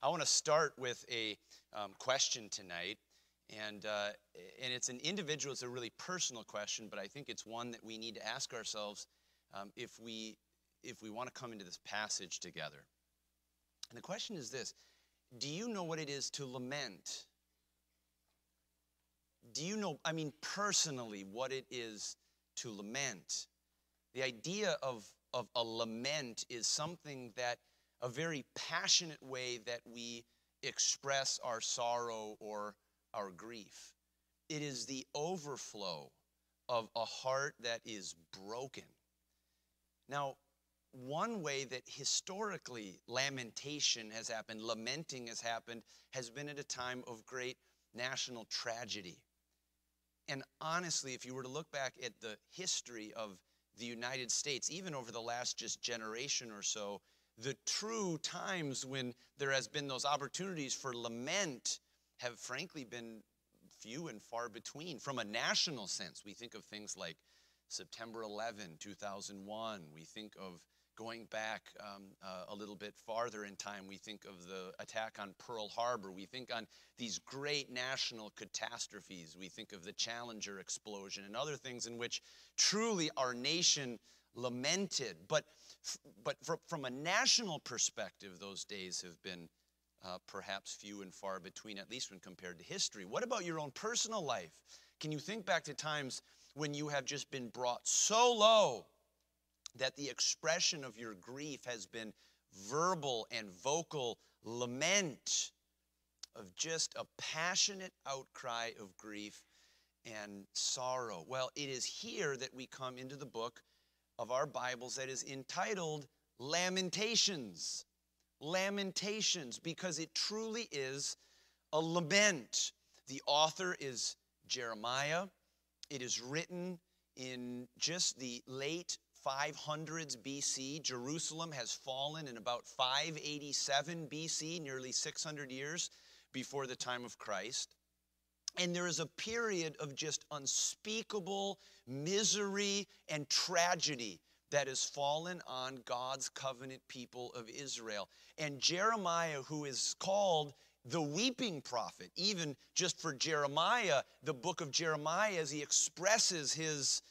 I want to start with a um, question tonight. And, uh, and it's an individual, it's a really personal question, but I think it's one that we need to ask ourselves um, if, we, if we want to come into this passage together. And the question is this Do you know what it is to lament? Do you know, I mean, personally, what it is to lament? The idea of, of a lament is something that a very passionate way that we express our sorrow or our grief. It is the overflow of a heart that is broken. Now, one way that historically lamentation has happened, lamenting has happened, has been at a time of great national tragedy. And honestly, if you were to look back at the history of the United States, even over the last just generation or so, the true times when there has been those opportunities for lament have frankly been few and far between. From a national sense, we think of things like September 11, 2001. We think of going back um, uh, a little bit farther in time, we think of the attack on Pearl Harbor. We think on these great national catastrophes. We think of the Challenger explosion and other things in which truly our nation lamented. But, but from a national perspective, those days have been uh, perhaps few and far between, at least when compared to history. What about your own personal life? Can you think back to times when you have just been brought so low that the expression of your grief has been verbal and vocal lament of just a passionate outcry of grief and sorrow? Well, it is here that we come into the book of our Bibles that is entitled Lamentations. Lamentations, because it truly is a lament. The author is Jeremiah. It is written in just the late 500s BC. Jerusalem has fallen in about 587 BC, nearly 600 years before the time of Christ. And there is a period of just unspeakable misery and tragedy that has fallen on God's covenant people of Israel. And Jeremiah, who is called the weeping prophet, even just for Jeremiah, the book of Jeremiah, as he expresses his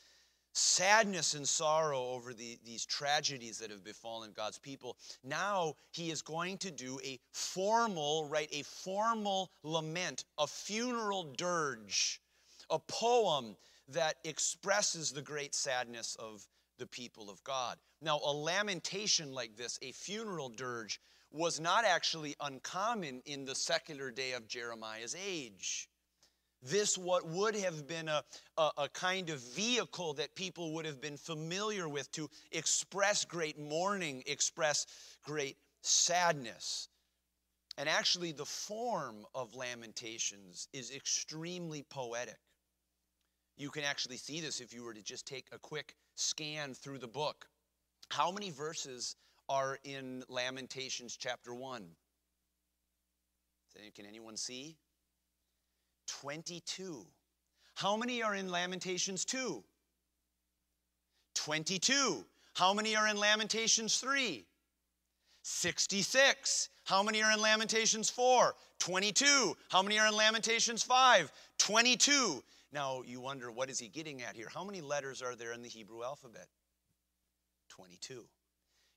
sadness and sorrow over the, these tragedies that have befallen God's people. Now he is going to do a formal, right, a formal lament, a funeral dirge, a poem that expresses the great sadness of the people of God. Now, a lamentation like this, a funeral dirge, was not actually uncommon in the secular day of Jeremiah's age. This, what would have been a, a, a, kind of vehicle that people would have been familiar with to express great mourning, express great sadness. And actually, the form of Lamentations is extremely poetic. You can actually see this if you were to just take a quick scan through the book. How many verses are in Lamentations chapter 1? Can anyone see? 22. How many are in Lamentations 2? 22. How many are in Lamentations 3? 66. How many are in Lamentations 4? 22. How many are in Lamentations 5? 22. Now you wonder, what is he getting at here? How many letters are there in the Hebrew alphabet? 22.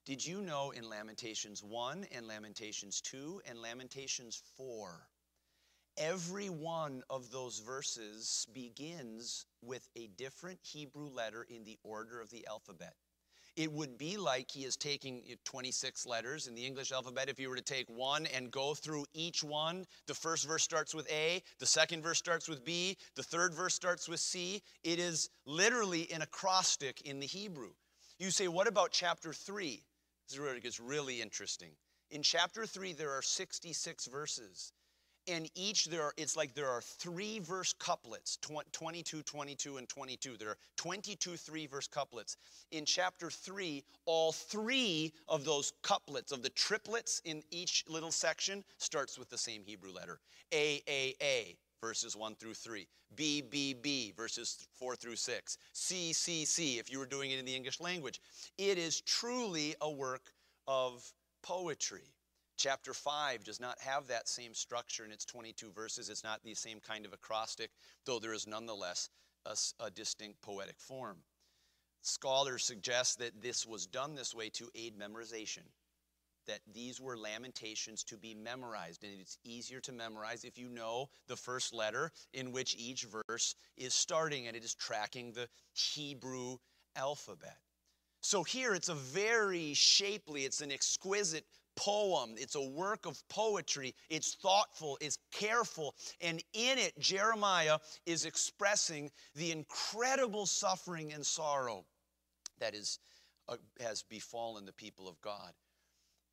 Did you know in Lamentations 1 and Lamentations 2 and Lamentations 4, every one of those verses begins with a different Hebrew letter in the order of the alphabet? it would be like he is taking 26 letters in the English alphabet. If you were to take one and go through each one, the first verse starts with A, the second verse starts with B, the third verse starts with C. It is literally an acrostic in the Hebrew. You say, what about chapter 3? This is where it gets really interesting. In chapter 3, there are 66 verses and each there are, it's like there are three verse couplets 22 22 and 22 there are 22 three verse couplets. In chapter 3 all three of those couplets of the triplets in each little section starts with the same hebrew letter. A a a verses 1 through 3 b b b verses 4 through 6 c c c if you were doing it in the english language. It is truly a work of poetry Chapter 5 does not have that same structure in its 22 verses. It's not the same kind of acrostic, though there is nonetheless a, a distinct poetic form. Scholars suggest that this was done this way to aid memorization, that these were lamentations to be memorized. And it's easier to memorize if you know the first letter in which each verse is starting and it is tracking the Hebrew alphabet. So here it's a very shapely, it's an exquisite poem. It's a work of poetry. It's thoughtful, it's careful. And in it, Jeremiah is expressing the incredible suffering and sorrow that is, uh, has befallen the people of God.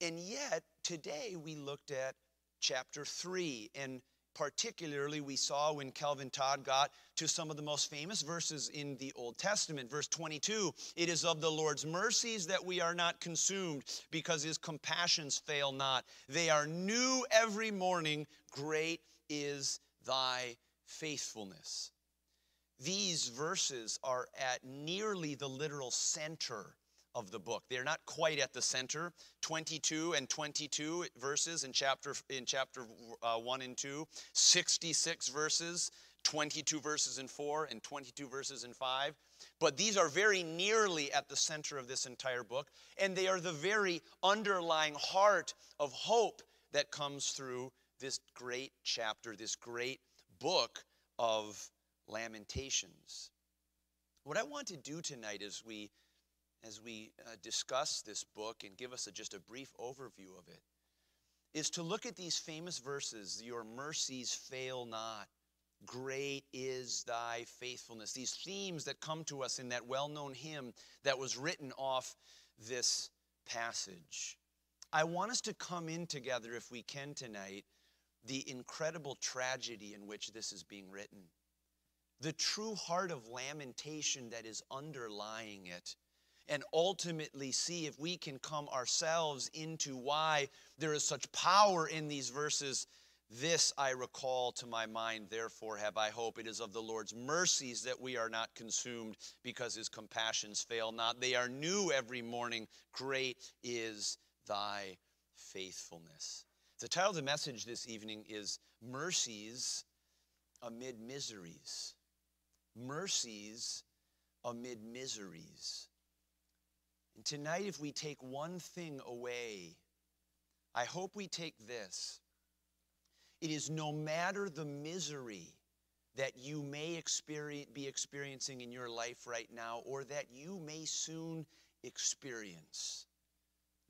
And yet, today we looked at chapter 3 and particularly we saw when Calvin Todd got to some of the most famous verses in the Old Testament. Verse 22 It is of the Lord's mercies that we are not consumed, because his compassions fail not. They are new every morning. Great is thy faithfulness. These verses are at nearly the literal center of the book. They're not quite at the center. 22 and 22 verses in chapter in chapter uh, 1 and 2, 66 verses, 22 verses in 4 and 22 verses in 5. But these are very nearly at the center of this entire book, and they are the very underlying heart of hope that comes through this great chapter, this great book of Lamentations. What I want to do tonight as we as we uh, discuss this book and give us a, just a brief overview of it, is to look at these famous verses Your mercies fail not. Great is thy faithfulness. These themes that come to us in that well known hymn that was written off this passage. I want us to come in together, if we can tonight, the incredible tragedy in which this is being written, the true heart of lamentation that is underlying it and ultimately see if we can come ourselves into why there is such power in these verses. This I recall to my mind, therefore have I hope. It is of the Lord's mercies that we are not consumed because his compassions fail not. They are new every morning. Great is thy faithfulness. The title of the message this evening is Mercies Amid Miseries. Mercies amid miseries. And tonight, if we take one thing away, I hope we take this. It is no matter the misery that you may experience, be experiencing in your life right now, or that you may soon experience,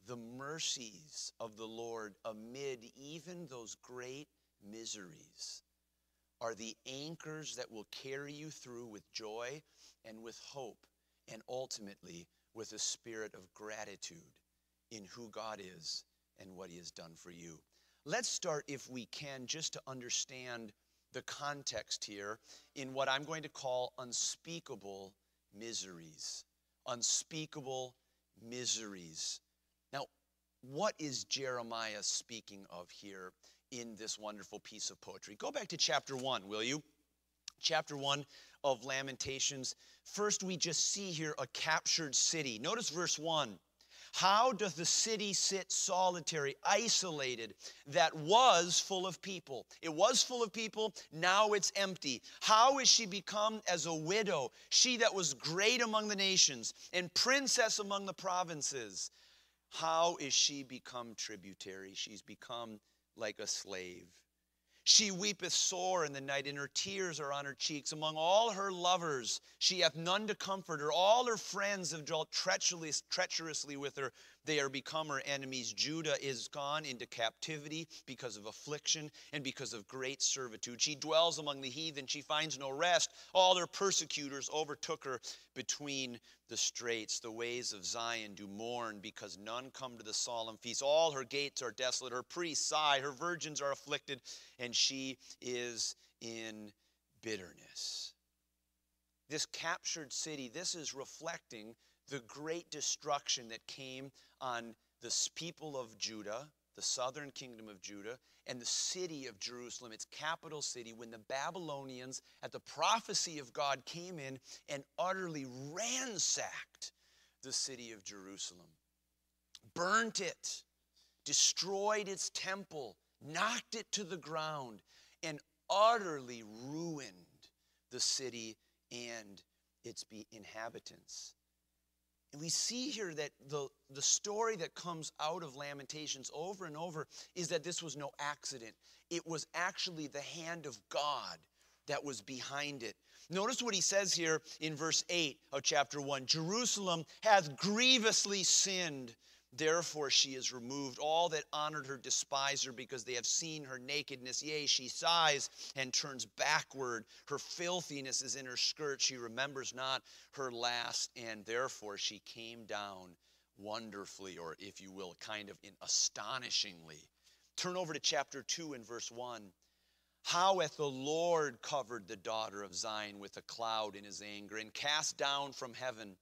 the mercies of the Lord amid even those great miseries are the anchors that will carry you through with joy and with hope, and ultimately with a spirit of gratitude in who God is and what He has done for you. Let's start, if we can, just to understand the context here in what I'm going to call unspeakable miseries. Unspeakable miseries. Now, what is Jeremiah speaking of here in this wonderful piece of poetry? Go back to chapter 1, will you? Chapter 1 of Lamentations. First, we just see here a captured city. Notice verse 1. How doth the city sit solitary, isolated, that was full of people? It was full of people, now it's empty. How is she become as a widow, she that was great among the nations and princess among the provinces? How is she become tributary? She's become like a slave. She weepeth sore in the night, and her tears are on her cheeks. Among all her lovers, she hath none to comfort her. All her friends have dealt treacherously with her. They are become her enemies. Judah is gone into captivity because of affliction and because of great servitude. She dwells among the heathen. She finds no rest. All her persecutors overtook her between the straits. The ways of Zion do mourn because none come to the solemn feast. All her gates are desolate. Her priests sigh. Her virgins are afflicted, and she is in bitterness. This captured city, this is reflecting the great destruction that came on the people of Judah, the southern kingdom of Judah, and the city of Jerusalem, its capital city, when the Babylonians, at the prophecy of God, came in and utterly ransacked the city of Jerusalem, burnt it, destroyed its temple, knocked it to the ground, and utterly ruined the city and its inhabitants. And we see here that the, the story that comes out of Lamentations over and over is that this was no accident. It was actually the hand of God that was behind it. Notice what he says here in verse 8 of chapter 1 Jerusalem hath grievously sinned Therefore she is removed. All that honored her despise her because they have seen her nakedness. Yea, she sighs and turns backward. Her filthiness is in her skirt. She remembers not her last, and therefore she came down wonderfully, or if you will, kind of in astonishingly. Turn over to chapter 2 and verse 1. How hath the Lord covered the daughter of Zion with a cloud in his anger, and cast down from heaven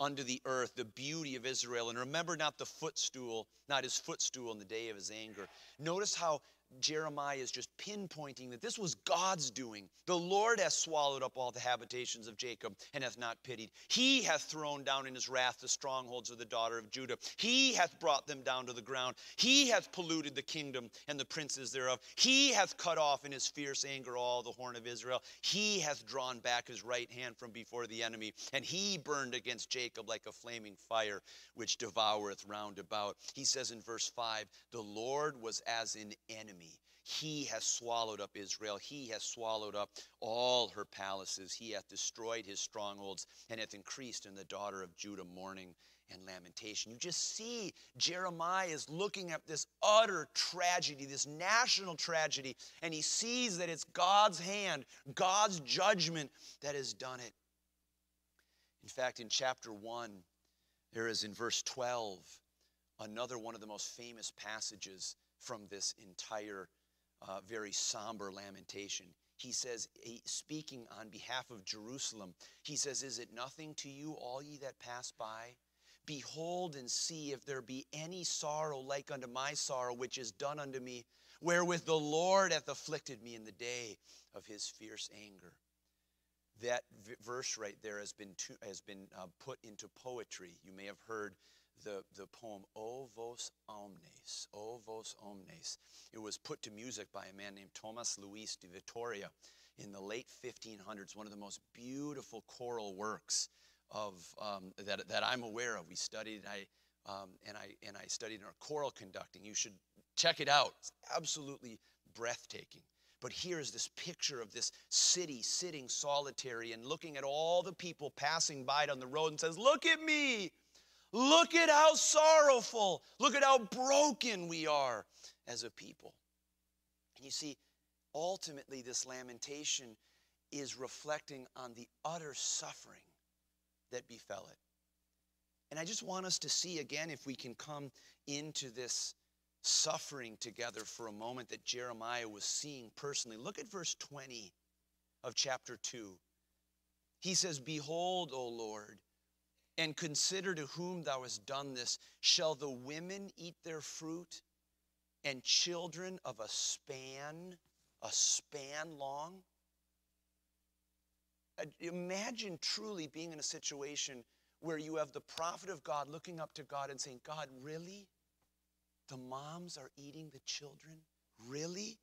unto the earth the beauty of Israel. And remember not the footstool, not his footstool in the day of his anger. Notice how Jeremiah is just pinpointing that this was God's doing. The Lord hath swallowed up all the habitations of Jacob and hath not pitied. He hath thrown down in his wrath the strongholds of the daughter of Judah. He hath brought them down to the ground. He hath polluted the kingdom and the princes thereof. He hath cut off in his fierce anger all the horn of Israel. He hath drawn back his right hand from before the enemy, and he burned against Jacob like a flaming fire, which devoureth round about. He says in verse 5 The Lord was as an enemy enemy. He has swallowed up Israel. He has swallowed up all her palaces. He hath destroyed his strongholds and hath increased in the daughter of Judah mourning and lamentation. You just see Jeremiah is looking at this utter tragedy, this national tragedy, and he sees that it's God's hand, God's judgment that has done it. In fact, in chapter 1, there is in verse 12 another one of the most famous passages from this entire uh, very somber lamentation. He says, speaking on behalf of Jerusalem, he says, Is it nothing to you, all ye that pass by? Behold and see if there be any sorrow like unto my sorrow, which is done unto me, wherewith the Lord hath afflicted me in the day of his fierce anger. That v- verse right there has been, to, has been uh, put into poetry. You may have heard the, the poem O Vos Omnes, O Vos Omnes. It was put to music by a man named Tomas Luis de Vitoria in the late 1500s, one of the most beautiful choral works of, um, that, that I'm aware of. We studied, I, um, and, I, and I studied in our choral conducting. You should check it out. It's absolutely breathtaking. But here's this picture of this city sitting solitary and looking at all the people passing by on the road and says, Look at me. Look at how sorrowful, look at how broken we are as a people. And you see, ultimately, this lamentation is reflecting on the utter suffering that befell it. And I just want us to see again, if we can come into this suffering together for a moment that Jeremiah was seeing personally. Look at verse 20 of chapter 2. He says, Behold, O Lord, and consider to whom thou hast done this. Shall the women eat their fruit, and children of a span, a span long? Imagine truly being in a situation where you have the prophet of God looking up to God and saying, God, really? The moms are eating the children? Really?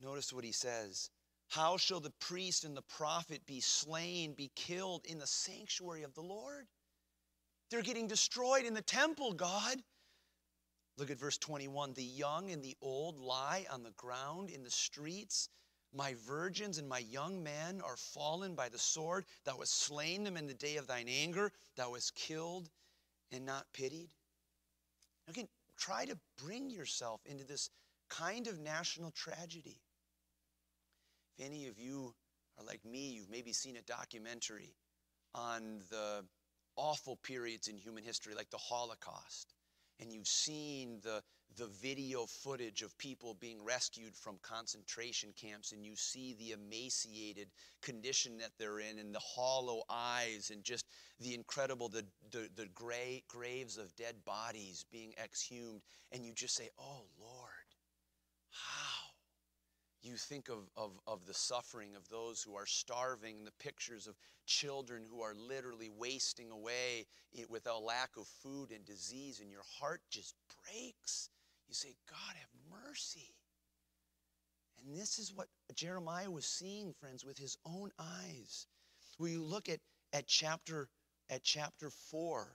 Notice what he says. How shall the priest and the prophet be slain, be killed in the sanctuary of the Lord? They're getting destroyed in the temple, God. Look at verse 21. The young and the old lie on the ground in the streets. My virgins and my young men are fallen by the sword. Thou hast slain them in the day of thine anger. Thou hast killed and not pitied. Again, try to bring yourself into this kind of national tragedy. If any of you are like me, you've maybe seen a documentary on the awful periods in human history, like the Holocaust, and you've seen the, the video footage of people being rescued from concentration camps, and you see the emaciated condition that they're in, and the hollow eyes, and just the incredible, the, the, the gray graves of dead bodies being exhumed, and you just say, Oh Lord? You think of, of, of the suffering of those who are starving, the pictures of children who are literally wasting away with a lack of food and disease, and your heart just breaks. You say, God, have mercy. And this is what Jeremiah was seeing, friends, with his own eyes. When you look at, at chapter at chapter 4,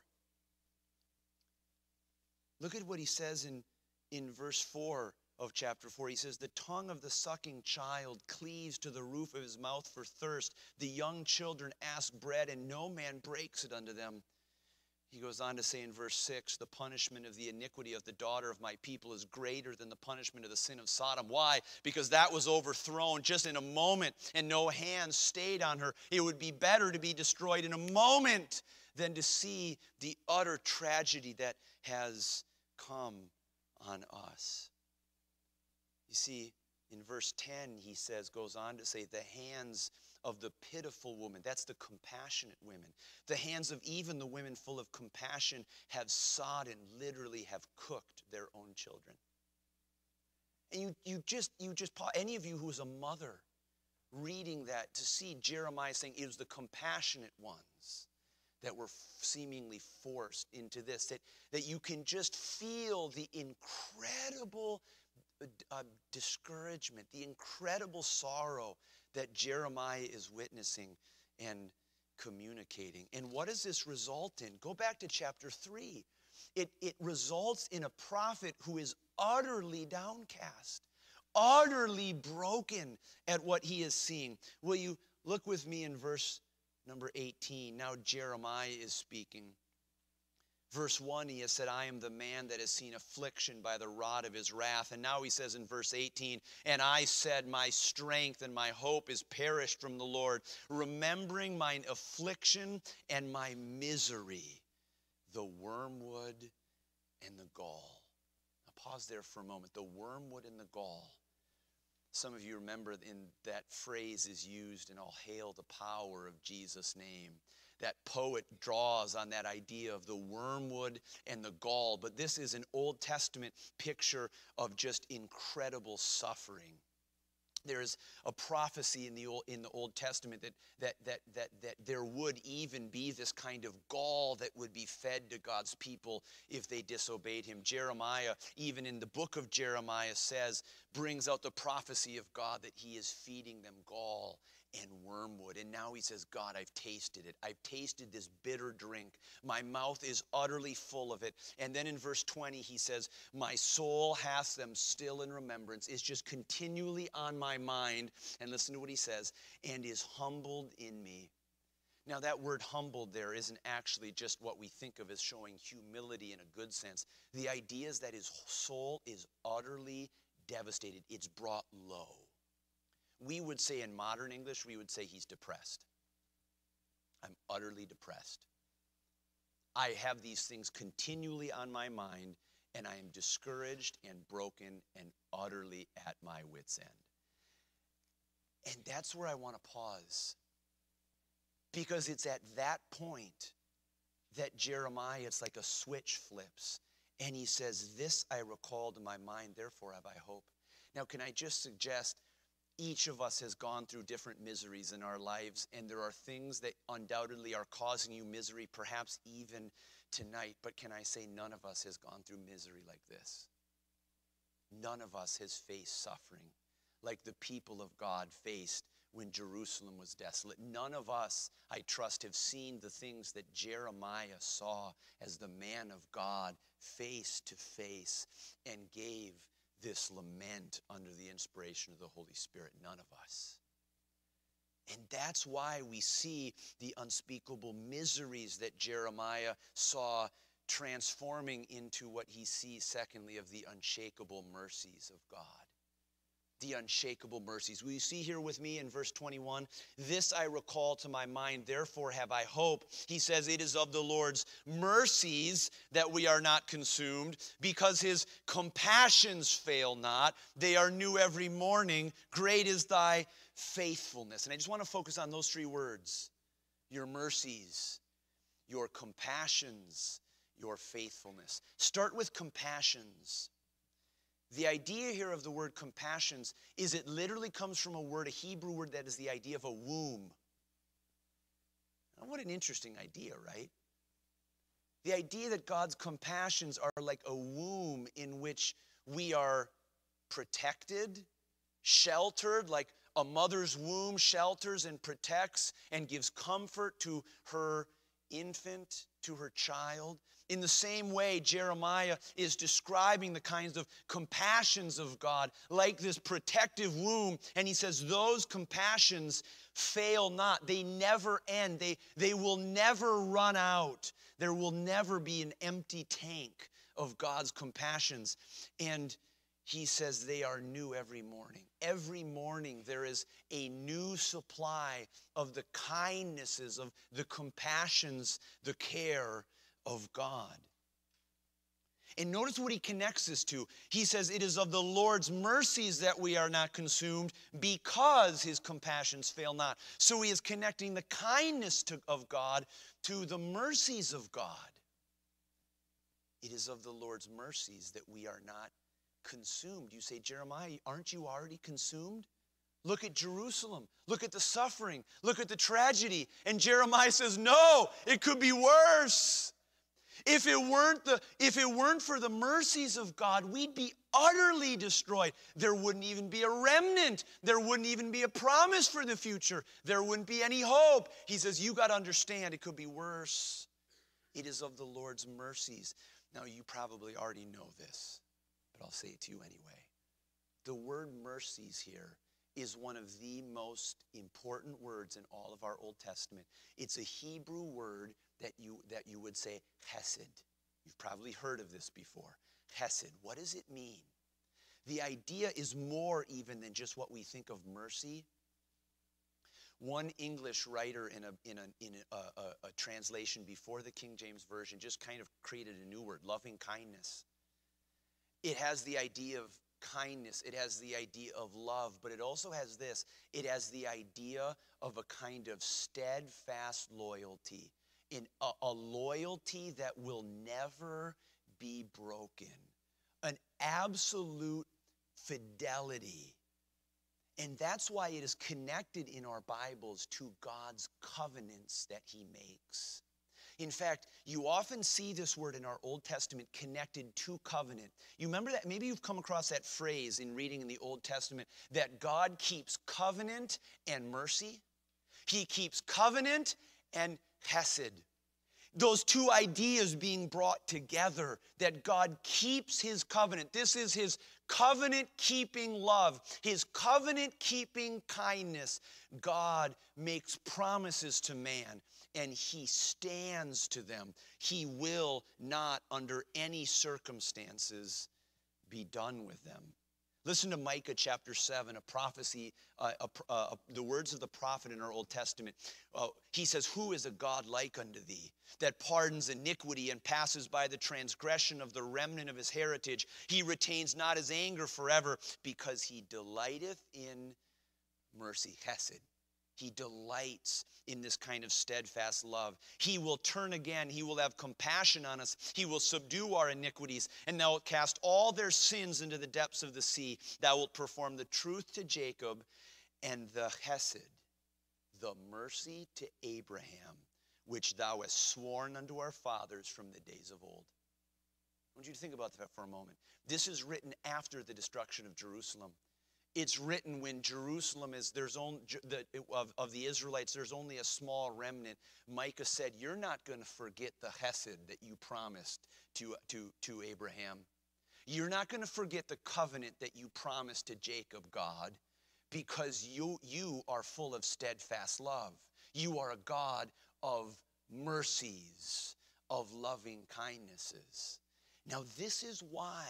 look at what he says in, in verse 4 of chapter 4. He says, The tongue of the sucking child cleaves to the roof of his mouth for thirst. The young children ask bread, and no man breaks it unto them. He goes on to say in verse 6 the punishment of the iniquity of the daughter of my people is greater than the punishment of the sin of Sodom. Why? Because that was overthrown just in a moment and no hand stayed on her. It would be better to be destroyed in a moment than to see the utter tragedy that has come on us. You see, in verse 10, he says, goes on to say, the hands of the pitiful woman, that's the compassionate women. The hands of even the women full of compassion have sodden, literally have cooked their own children. And you, you just, you just, any of you who's a mother reading that to see Jeremiah saying it was the compassionate ones that were seemingly forced into this, that, that you can just feel the incredible uh, discouragement, the incredible sorrow that Jeremiah is witnessing and communicating. And what does this result in? Go back to chapter 3. It, it results in a prophet who is utterly downcast, utterly broken at what he is seeing. Will you look with me in verse number 18? Now Jeremiah is speaking. Verse 1, he has said, I am the man that has seen affliction by the rod of his wrath. And now he says in verse 18, And I said, My strength and my hope is perished from the Lord, remembering mine affliction and my misery, the wormwood and the gall. Now pause there for a moment. The wormwood and the gall. Some of you remember in that phrase is used in all hail the power of Jesus' name that poet draws on that idea of the wormwood and the gall. But this is an Old Testament picture of just incredible suffering. There's a prophecy in the Old, in the Old Testament that, that, that, that, that there would even be this kind of gall that would be fed to God's people if they disobeyed him. Jeremiah, even in the book of Jeremiah, says, brings out the prophecy of God that he is feeding them gall and wormwood. And now he says, God, I've tasted it. I've tasted this bitter drink. My mouth is utterly full of it. And then in verse 20, he says, My soul hath them still in remembrance. It's just continually on my mind. And listen to what he says, and is humbled in me. Now, that word humbled there isn't actually just what we think of as showing humility in a good sense. The idea is that his soul is utterly devastated, it's brought low we would say in modern English, we would say he's depressed. I'm utterly depressed. I have these things continually on my mind, and I am discouraged and broken and utterly at my wits' end. And that's where I want to pause. Because it's at that point that Jeremiah, it's like a switch flips. And he says, This I recall to my mind, therefore have I hope. Now, can I just suggest each of us has gone through different miseries in our lives, and there are things that undoubtedly are causing you misery, perhaps even tonight. But can I say, none of us has gone through misery like this? None of us has faced suffering like the people of God faced when Jerusalem was desolate. None of us, I trust, have seen the things that Jeremiah saw as the man of God face to face and gave this lament under the inspiration of the Holy Spirit? None of us. And that's why we see the unspeakable miseries that Jeremiah saw transforming into what he sees, secondly, of the unshakable mercies of God the unshakable mercies. Will you see here with me in verse 21? This I recall to my mind, therefore have I hope. He says, It is of the Lord's mercies that we are not consumed, because his compassions fail not. They are new every morning. Great is thy faithfulness. And I just want to focus on those three words your mercies, your compassions, your faithfulness. Start with compassions. The idea here of the word compassions is it literally comes from a word, a Hebrew word that is the idea of a womb. Now, what an interesting idea, right? The idea that God's compassions are like a womb in which we are protected, sheltered, like a mother's womb shelters and protects and gives comfort to her infant, to her child. In the same way, Jeremiah is describing the kinds of compassions of God, like this protective womb. And he says, Those compassions fail not. They never end. They, they will never run out. There will never be an empty tank of God's compassions. And he says they are new every morning. Every morning there is a new supply of the kindnesses, of the compassions, the care of God. And notice what he connects this to. He says, It is of the Lord's mercies that we are not consumed because his compassions fail not. So he is connecting the kindness to, of God to the mercies of God. It is of the Lord's mercies that we are not consumed. You say, Jeremiah, aren't you already consumed? Look at Jerusalem. Look at the suffering. Look at the tragedy. And Jeremiah says, No, it could be worse. If it weren't the if it weren't for the mercies of God, we'd be utterly destroyed. There wouldn't even be a remnant. There wouldn't even be a promise for the future. There wouldn't be any hope. He says, You got to understand, it could be worse. It is of the Lord's mercies. Now, you probably already know this but I'll say it to you anyway. The word mercies here is one of the most important words in all of our Old Testament. It's a Hebrew word that you, that you would say hesed. You've probably heard of this before. Hesed. What does it mean? The idea is more even than just what we think of mercy. One English writer in a, in, a, in a, a, a translation before the King James Version just kind of created a new word, loving kindness. It has the idea of kindness, it has the idea of love, but it also has this it has the idea of a kind of steadfast loyalty, in a, a loyalty that will never be broken, an absolute fidelity. And that's why it is connected in our Bibles to God's covenants that He makes. In fact, you often see this word in our Old Testament connected to covenant. You remember that? Maybe you've come across that phrase in reading in the Old Testament that God keeps covenant and mercy. He keeps covenant and hesed. Those two ideas being brought together that God keeps his covenant. This is his covenant keeping love, his covenant keeping kindness. God makes promises to man and he stands to them. He will not, under any circumstances, be done with them. Listen to Micah chapter 7, a prophecy, uh, uh, the words of the prophet in our Old Testament. Uh, he says, Who is a God like unto thee, that pardons iniquity and passes by the transgression of the remnant of his heritage? He retains not his anger forever, because he delighteth in mercy, hesed. He delights in this kind of steadfast love. He will turn again. He will have compassion on us. He will subdue our iniquities, and thou wilt cast all their sins into the depths of the sea. Thou wilt perform the truth to Jacob and the Hesed, the mercy to Abraham, which thou hast sworn unto our fathers from the days of old. I want you to think about that for a moment. This is written after the destruction of Jerusalem it's written when Jerusalem is, there's only, the, of, of the Israelites, there's only a small remnant. Micah said, You're not going to forget the Hesed that you promised to, to, to Abraham. You're not going to forget the covenant that you promised to Jacob, God, because you, you are full of steadfast love. You are a God of mercies, of loving kindnesses. Now, this is why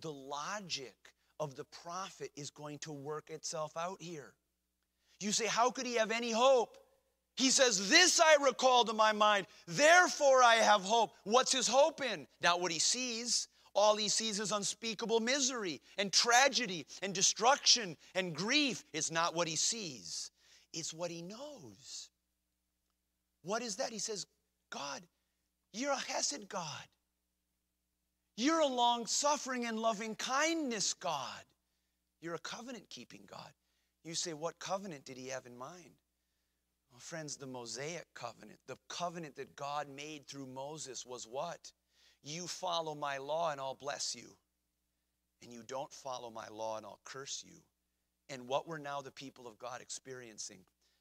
the logic of the prophet is going to work itself out here. You say, How could he have any hope? He says, This I recall to my mind, therefore I have hope. What's his hope in? Not what he sees. All he sees is unspeakable misery and tragedy and destruction and grief. It's not what he sees, it's what he knows. What is that? He says, God, you're a Hesed God. You're a long suffering and loving kindness God. You're a covenant keeping God. You say, what covenant did he have in mind? Well, friends, the Mosaic covenant, the covenant that God made through Moses was what? You follow my law and I'll bless you. And you don't follow my law and I'll curse you. And what were now the people of God experiencing?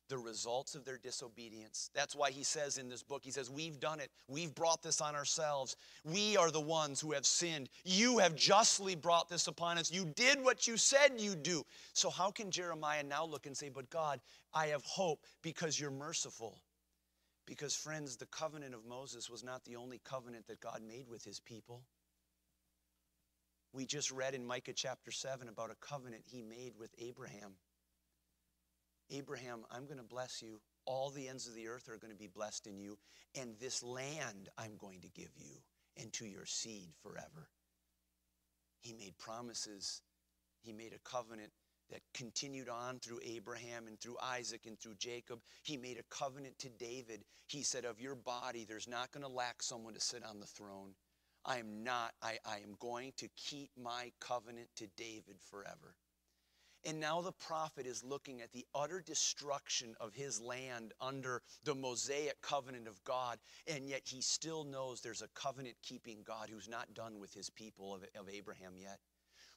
The results of their disobedience. That's why he says in this book, he says, We've done it. We've brought this on ourselves. We are the ones who have sinned. You have justly brought this upon us. You did what you said you'd do. So, how can Jeremiah now look and say, But God, I have hope because you're merciful? Because, friends, the covenant of Moses was not the only covenant that God made with his people. We just read in Micah chapter 7 about a covenant he made with Abraham. Abraham, I'm going to bless you. All the ends of the earth are going to be blessed in you. And this land I'm going to give you and to your seed forever. He made promises. He made a covenant that continued on through Abraham and through Isaac and through Jacob. He made a covenant to David. He said, Of your body, there's not going to lack someone to sit on the throne. I am not, I, I am going to keep my covenant to David forever. And now the prophet is looking at the utter destruction of his land under the Mosaic covenant of God. And yet he still knows there's a covenant keeping God who's not done with his people of, of Abraham yet,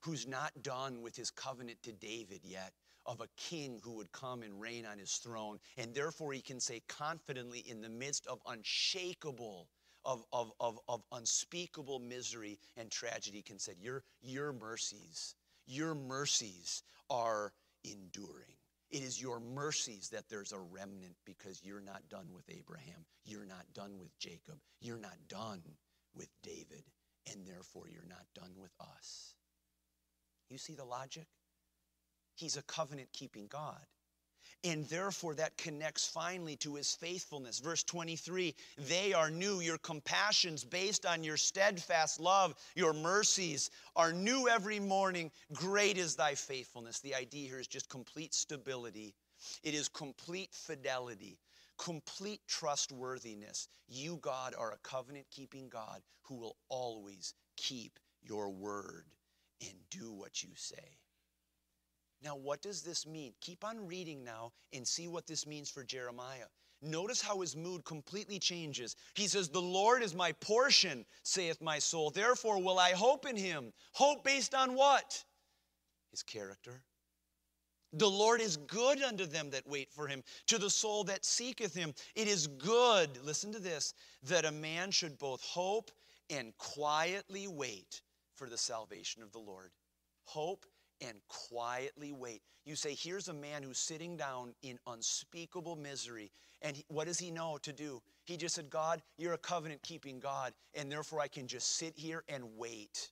who's not done with his covenant to David yet of a king who would come and reign on his throne. And therefore, he can say confidently, in the midst of unshakable, of, of, of, of unspeakable misery and tragedy, can say, Your, your mercies your mercies are enduring. It is your mercies that there's a remnant because you're not done with Abraham. You're not done with Jacob. You're not done with David. And therefore, you're not done with us. You see the logic? He's a covenant keeping God. And therefore, that connects finally to his faithfulness. Verse 23 They are new. Your compassions, based on your steadfast love, your mercies, are new every morning. Great is thy faithfulness. The idea here is just complete stability, it is complete fidelity, complete trustworthiness. You, God, are a covenant keeping God who will always keep your word and do what you say. Now, what does this mean? Keep on reading now and see what this means for Jeremiah. Notice how his mood completely changes. He says, The Lord is my portion, saith my soul. Therefore will I hope in him. Hope based on what? His character. The Lord is good unto them that wait for him, to the soul that seeketh him. It is good, listen to this, that a man should both hope and quietly wait for the salvation of the Lord. Hope and quietly wait. You say, Here's a man who's sitting down in unspeakable misery. And he, what does he know to do? He just said, God, you're a covenant keeping God, and therefore I can just sit here and wait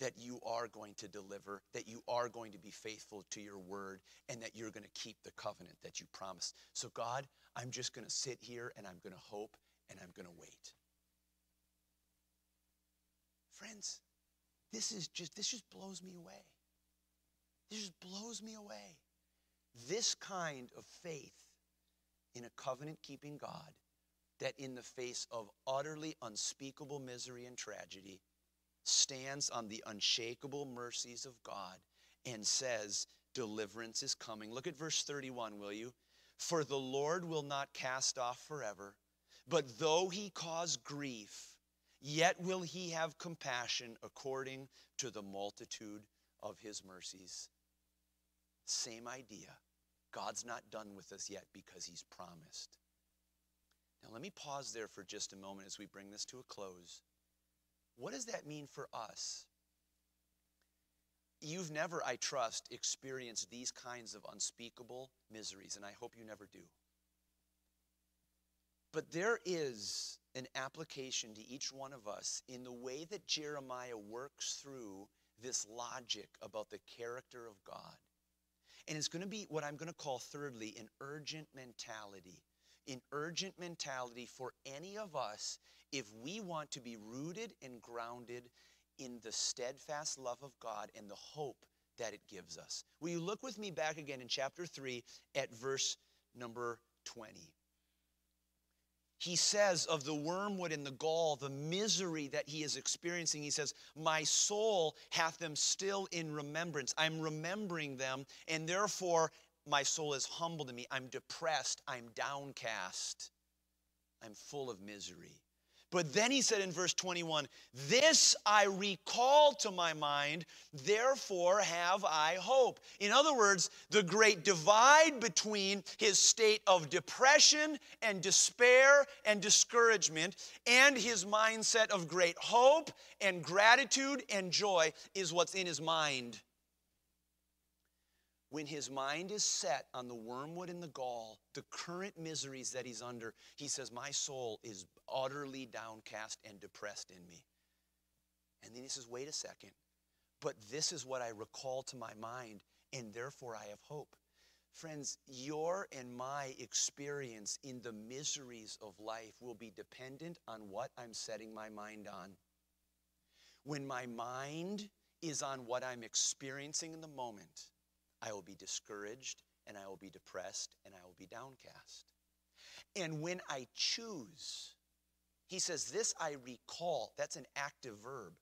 that you are going to deliver, that you are going to be faithful to your word, and that you're going to keep the covenant that you promised. So, God, I'm just going to sit here and I'm going to hope and I'm going to wait. Friends, this is just this just blows me away. It just blows me away. This kind of faith in a covenant keeping God that, in the face of utterly unspeakable misery and tragedy, stands on the unshakable mercies of God and says, Deliverance is coming. Look at verse 31, will you? For the Lord will not cast off forever, but though he cause grief, yet will he have compassion according to the multitude of his mercies. Same idea. God's not done with us yet because he's promised. Now, let me pause there for just a moment as we bring this to a close. What does that mean for us? You've never, I trust, experienced these kinds of unspeakable miseries, and I hope you never do. But there is an application to each one of us in the way that Jeremiah works through this logic about the character of God. And it's going to be what I'm going to call, thirdly, an urgent mentality. An urgent mentality for any of us if we want to be rooted and grounded in the steadfast love of God and the hope that it gives us. Will you look with me back again in chapter 3 at verse number 20? He says of the wormwood and the gall, the misery that he is experiencing, he says, My soul hath them still in remembrance. I'm remembering them, and therefore my soul is humble to me. I'm depressed. I'm downcast. I'm full of misery. But then he said in verse 21 This I recall to my mind, therefore have I hope. In other words, the great divide between his state of depression and despair and discouragement and his mindset of great hope and gratitude and joy is what's in his mind. When his mind is set on the wormwood and the gall, the current miseries that he's under, he says, My soul is utterly downcast and depressed in me. And then he says, Wait a second. But this is what I recall to my mind, and therefore I have hope. Friends, your and my experience in the miseries of life will be dependent on what I'm setting my mind on. When my mind is on what I'm experiencing in the moment, I will be discouraged and I will be depressed and I will be downcast. And when I choose, he says, This I recall. That's an active verb.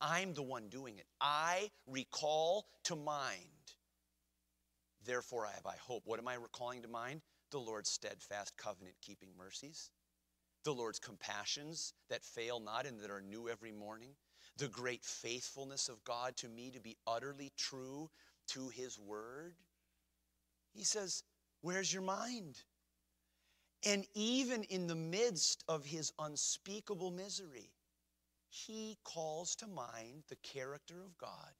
I'm the one doing it. I recall to mind. Therefore, I have I hope. What am I recalling to mind? The Lord's steadfast covenant keeping mercies, the Lord's compassions that fail not and that are new every morning, the great faithfulness of God to me to be utterly true to his word? He says, Where's your mind? And even in the midst of his unspeakable misery, he calls to mind the character of God.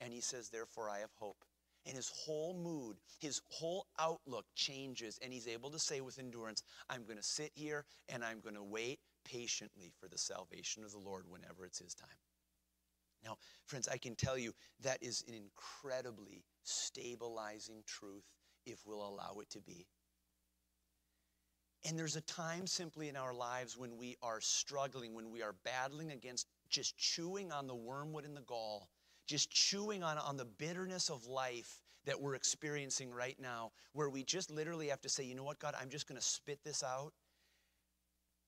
And he says, Therefore, I have hope. And his whole mood, his whole outlook changes. And he's able to say with endurance, I'm going to sit here and I'm going to wait patiently for the salvation of the Lord whenever it's his time. Now, friends, I can tell you that is an incredibly stabilizing truth if we'll allow it to be. And there's a time simply in our lives when we are struggling, when we are battling against just chewing on the wormwood and the gall, just chewing on, on the bitterness of life that we're experiencing right now, where we just literally have to say, you know what, God, I'm just going to spit this out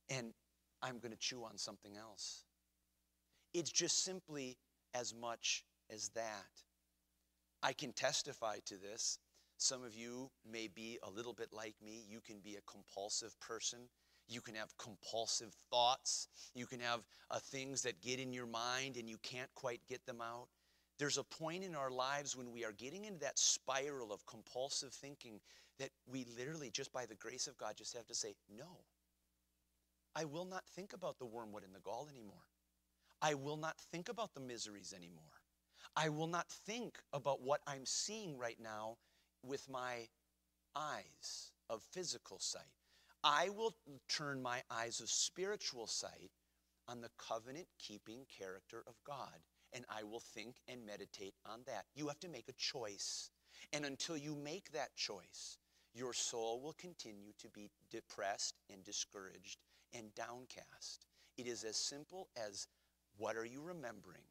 and I'm going to chew on something else. It's just simply as much as that. I can testify to this. Some of you may be a little bit like me. You can be a compulsive person. You can have compulsive thoughts. You can have uh, things that get in your mind and you can't quite get them out. There's a point in our lives when we are getting into that spiral of compulsive thinking that we literally, just by the grace of God, just have to say, No, I will not think about the wormwood and the gall anymore. I will not think about the miseries anymore. I will not think about what I'm seeing right now with my eyes of physical sight. I will turn my eyes of spiritual sight on the covenant keeping character of God, and I will think and meditate on that. You have to make a choice. And until you make that choice, your soul will continue to be depressed and discouraged and downcast. It is as simple as what are you remembering?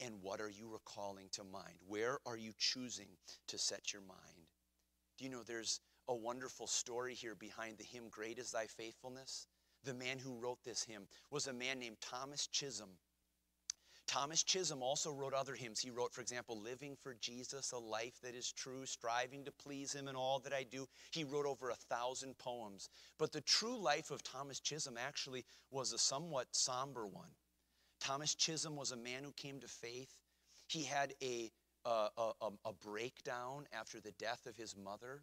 And what are you recalling to mind? Where are you choosing to set your mind? Do you know there's a wonderful story here behind the hymn, Great is Thy Faithfulness? The man who wrote this hymn was a man named Thomas Chisholm. Thomas Chisholm also wrote other hymns. He wrote, for example, Living for Jesus, a life that is true, striving to please Him in all that I do. He wrote over a thousand poems. But the true life of Thomas Chisholm actually was a somewhat somber one. Thomas Chisholm was a man who came to faith. He had a, a, a, breakdown after the death of his mother.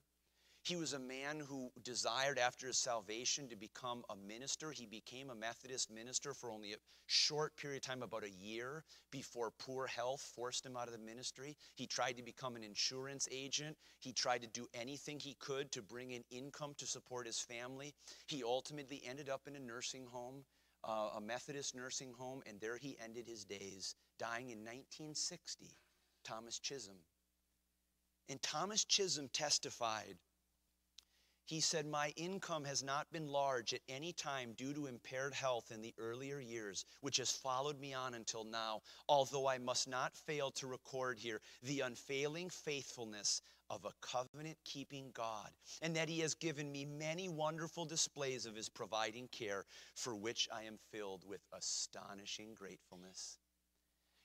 He was a man who desired, after his salvation, to become a minister. He became a Methodist minister for only a short period of time, about a year, before poor health forced him out of the ministry. He tried to become an insurance agent. He tried to do anything he could to bring in income to support his family. He ultimately ended up in a nursing home uh, a Methodist nursing home, and there he ended his days, dying in 1960. Thomas Chisholm. And Thomas Chisholm testified He said, My income has not been large at any time due to impaired health in the earlier years, which has followed me on until now, although I must not fail to record here the unfailing faithfulness of a covenant keeping God, and that He has given me many wonderful displays of His providing care, for which I am filled with astonishing gratefulness.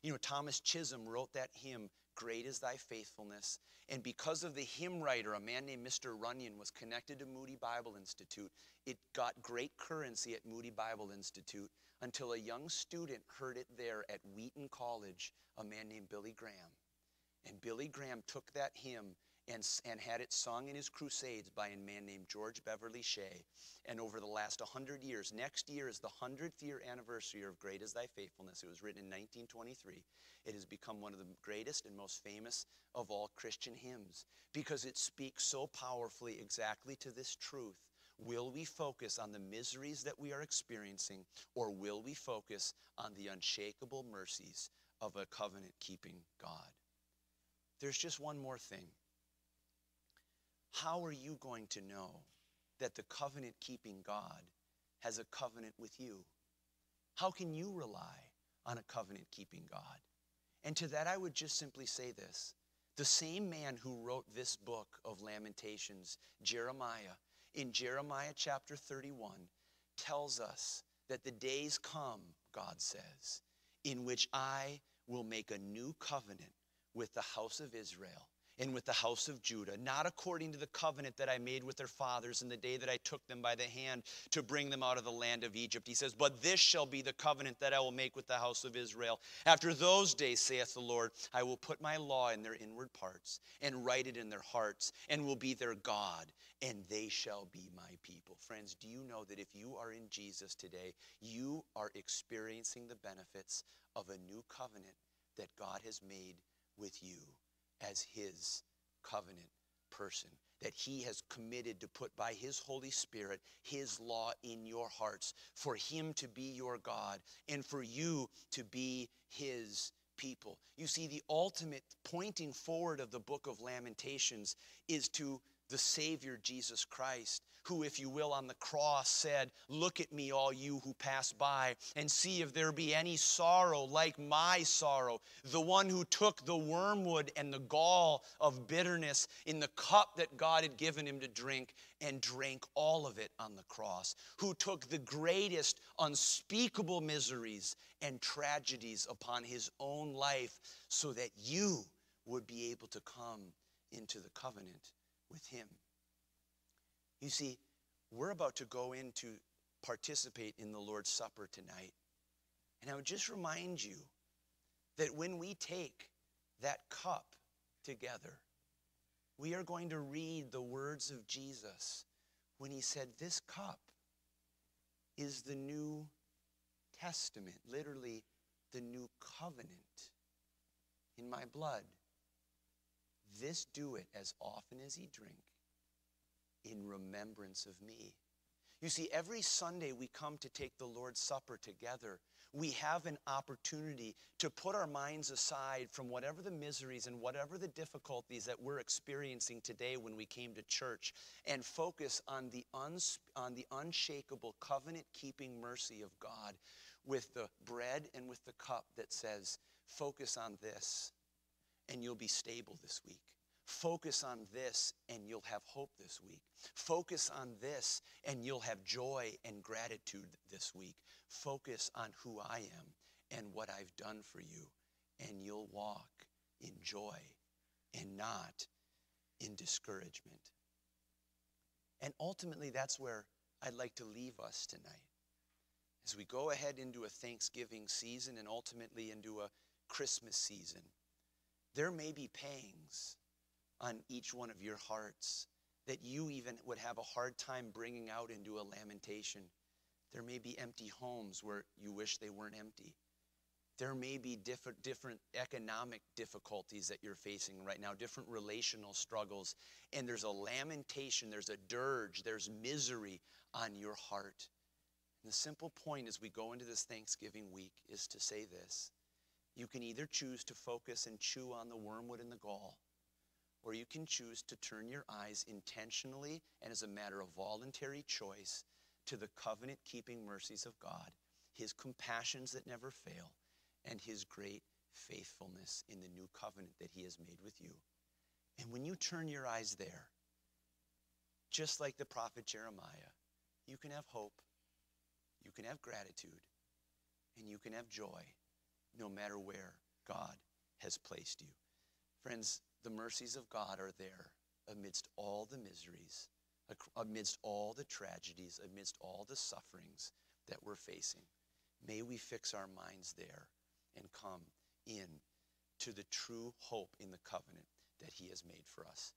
You know, Thomas Chisholm wrote that hymn, Great is Thy Faithfulness. And because of the hymn writer, a man named Mr. Runyan, was connected to Moody Bible Institute, it got great currency at Moody Bible Institute until a young student heard it there at Wheaton College, a man named Billy Graham. And Billy Graham took that hymn and, and had it sung in his crusades by a man named George Beverly Shea. And over the last 100 years, next year is the 100th year anniversary of Great is Thy Faithfulness. It was written in 1923. It has become one of the greatest and most famous of all Christian hymns because it speaks so powerfully exactly to this truth. Will we focus on the miseries that we are experiencing, or will we focus on the unshakable mercies of a covenant keeping God? There's just one more thing how are you going to know that the covenant keeping God has a covenant with you? How can you rely on a covenant keeping God? And to that, I would just simply say this the same man who wrote this book of Lamentations, Jeremiah, in Jeremiah chapter 31, tells us that the days come, God says, in which I will make a new covenant with the house of Israel and with the house of Judah, not according to the covenant that I made with their fathers in the day that I took them by the hand to bring them out of the land of Egypt. He says, But this shall be the covenant that I will make with the house of Israel. After those days, saith the Lord, I will put my law in their inward parts and write it in their hearts, and will be their God, and they shall be my people. Friends, do you know that if you are in Jesus today, you are experiencing the benefits of a new covenant that God has made with you? As his covenant person that he has committed to put by his Holy Spirit his law in your hearts, for him to be your God and for you to be his people. You see, the ultimate pointing forward of the book of Lamentations is to the Savior Jesus Christ, who, if you will, on the cross said, Look at me, all you who pass by, and see if there be any sorrow like my sorrow. The one who took the wormwood and the gall of bitterness in the cup that God had given him to drink and drank all of it on the cross, who took the greatest unspeakable miseries and tragedies upon his own life so that you would be able to come into the covenant with Him. You see, we're about to go in to participate in the Lord's Supper tonight. And I would just remind you that when we take that cup together, we are going to read the words of Jesus when he said, This cup is the new testament, literally, the new covenant in my blood. This do it as often as ye drink in remembrance of me. You see, every Sunday we come to take the Lord's Supper together. We have an opportunity to put our minds aside from whatever the miseries and whatever the difficulties that we're experiencing today when we came to church and focus on the, uns- on the unshakable covenant keeping mercy of God with the bread and with the cup that says, focus on this and you'll be stable this week. Focus on this and you'll have hope this week. Focus on this and you'll have joy and gratitude this week. Focus on who I am and what I've done for you, and you'll walk in joy and not in discouragement. And ultimately, that's where I'd like to leave us tonight. As we go ahead into a Thanksgiving season and ultimately into a Christmas season, there may be pangs on each one of your hearts that you even would have a hard time bringing out into a lamentation. There may be empty homes where you wish they weren't empty. There may be different, different economic difficulties that you're facing right now, different relational struggles. And there's a lamentation, there's a dirge, there's misery on your heart. And the simple point as we go into this Thanksgiving week is to say this you can either choose to focus and chew on the wormwood and the gall, or you can choose to turn your eyes intentionally and as a matter of voluntary choice to the covenant keeping mercies of God, His compassions that never fail, and His great faithfulness in the new covenant that He has made with you. And when you turn your eyes there, just like the prophet Jeremiah, you can have hope, you can have gratitude, and you can have joy no matter where God has placed you. Friends, the mercies of God are there amidst all the miseries, amidst all the tragedies, amidst all the sufferings that we're facing. May we fix our minds there and come in to the true hope in the covenant that He has made for us.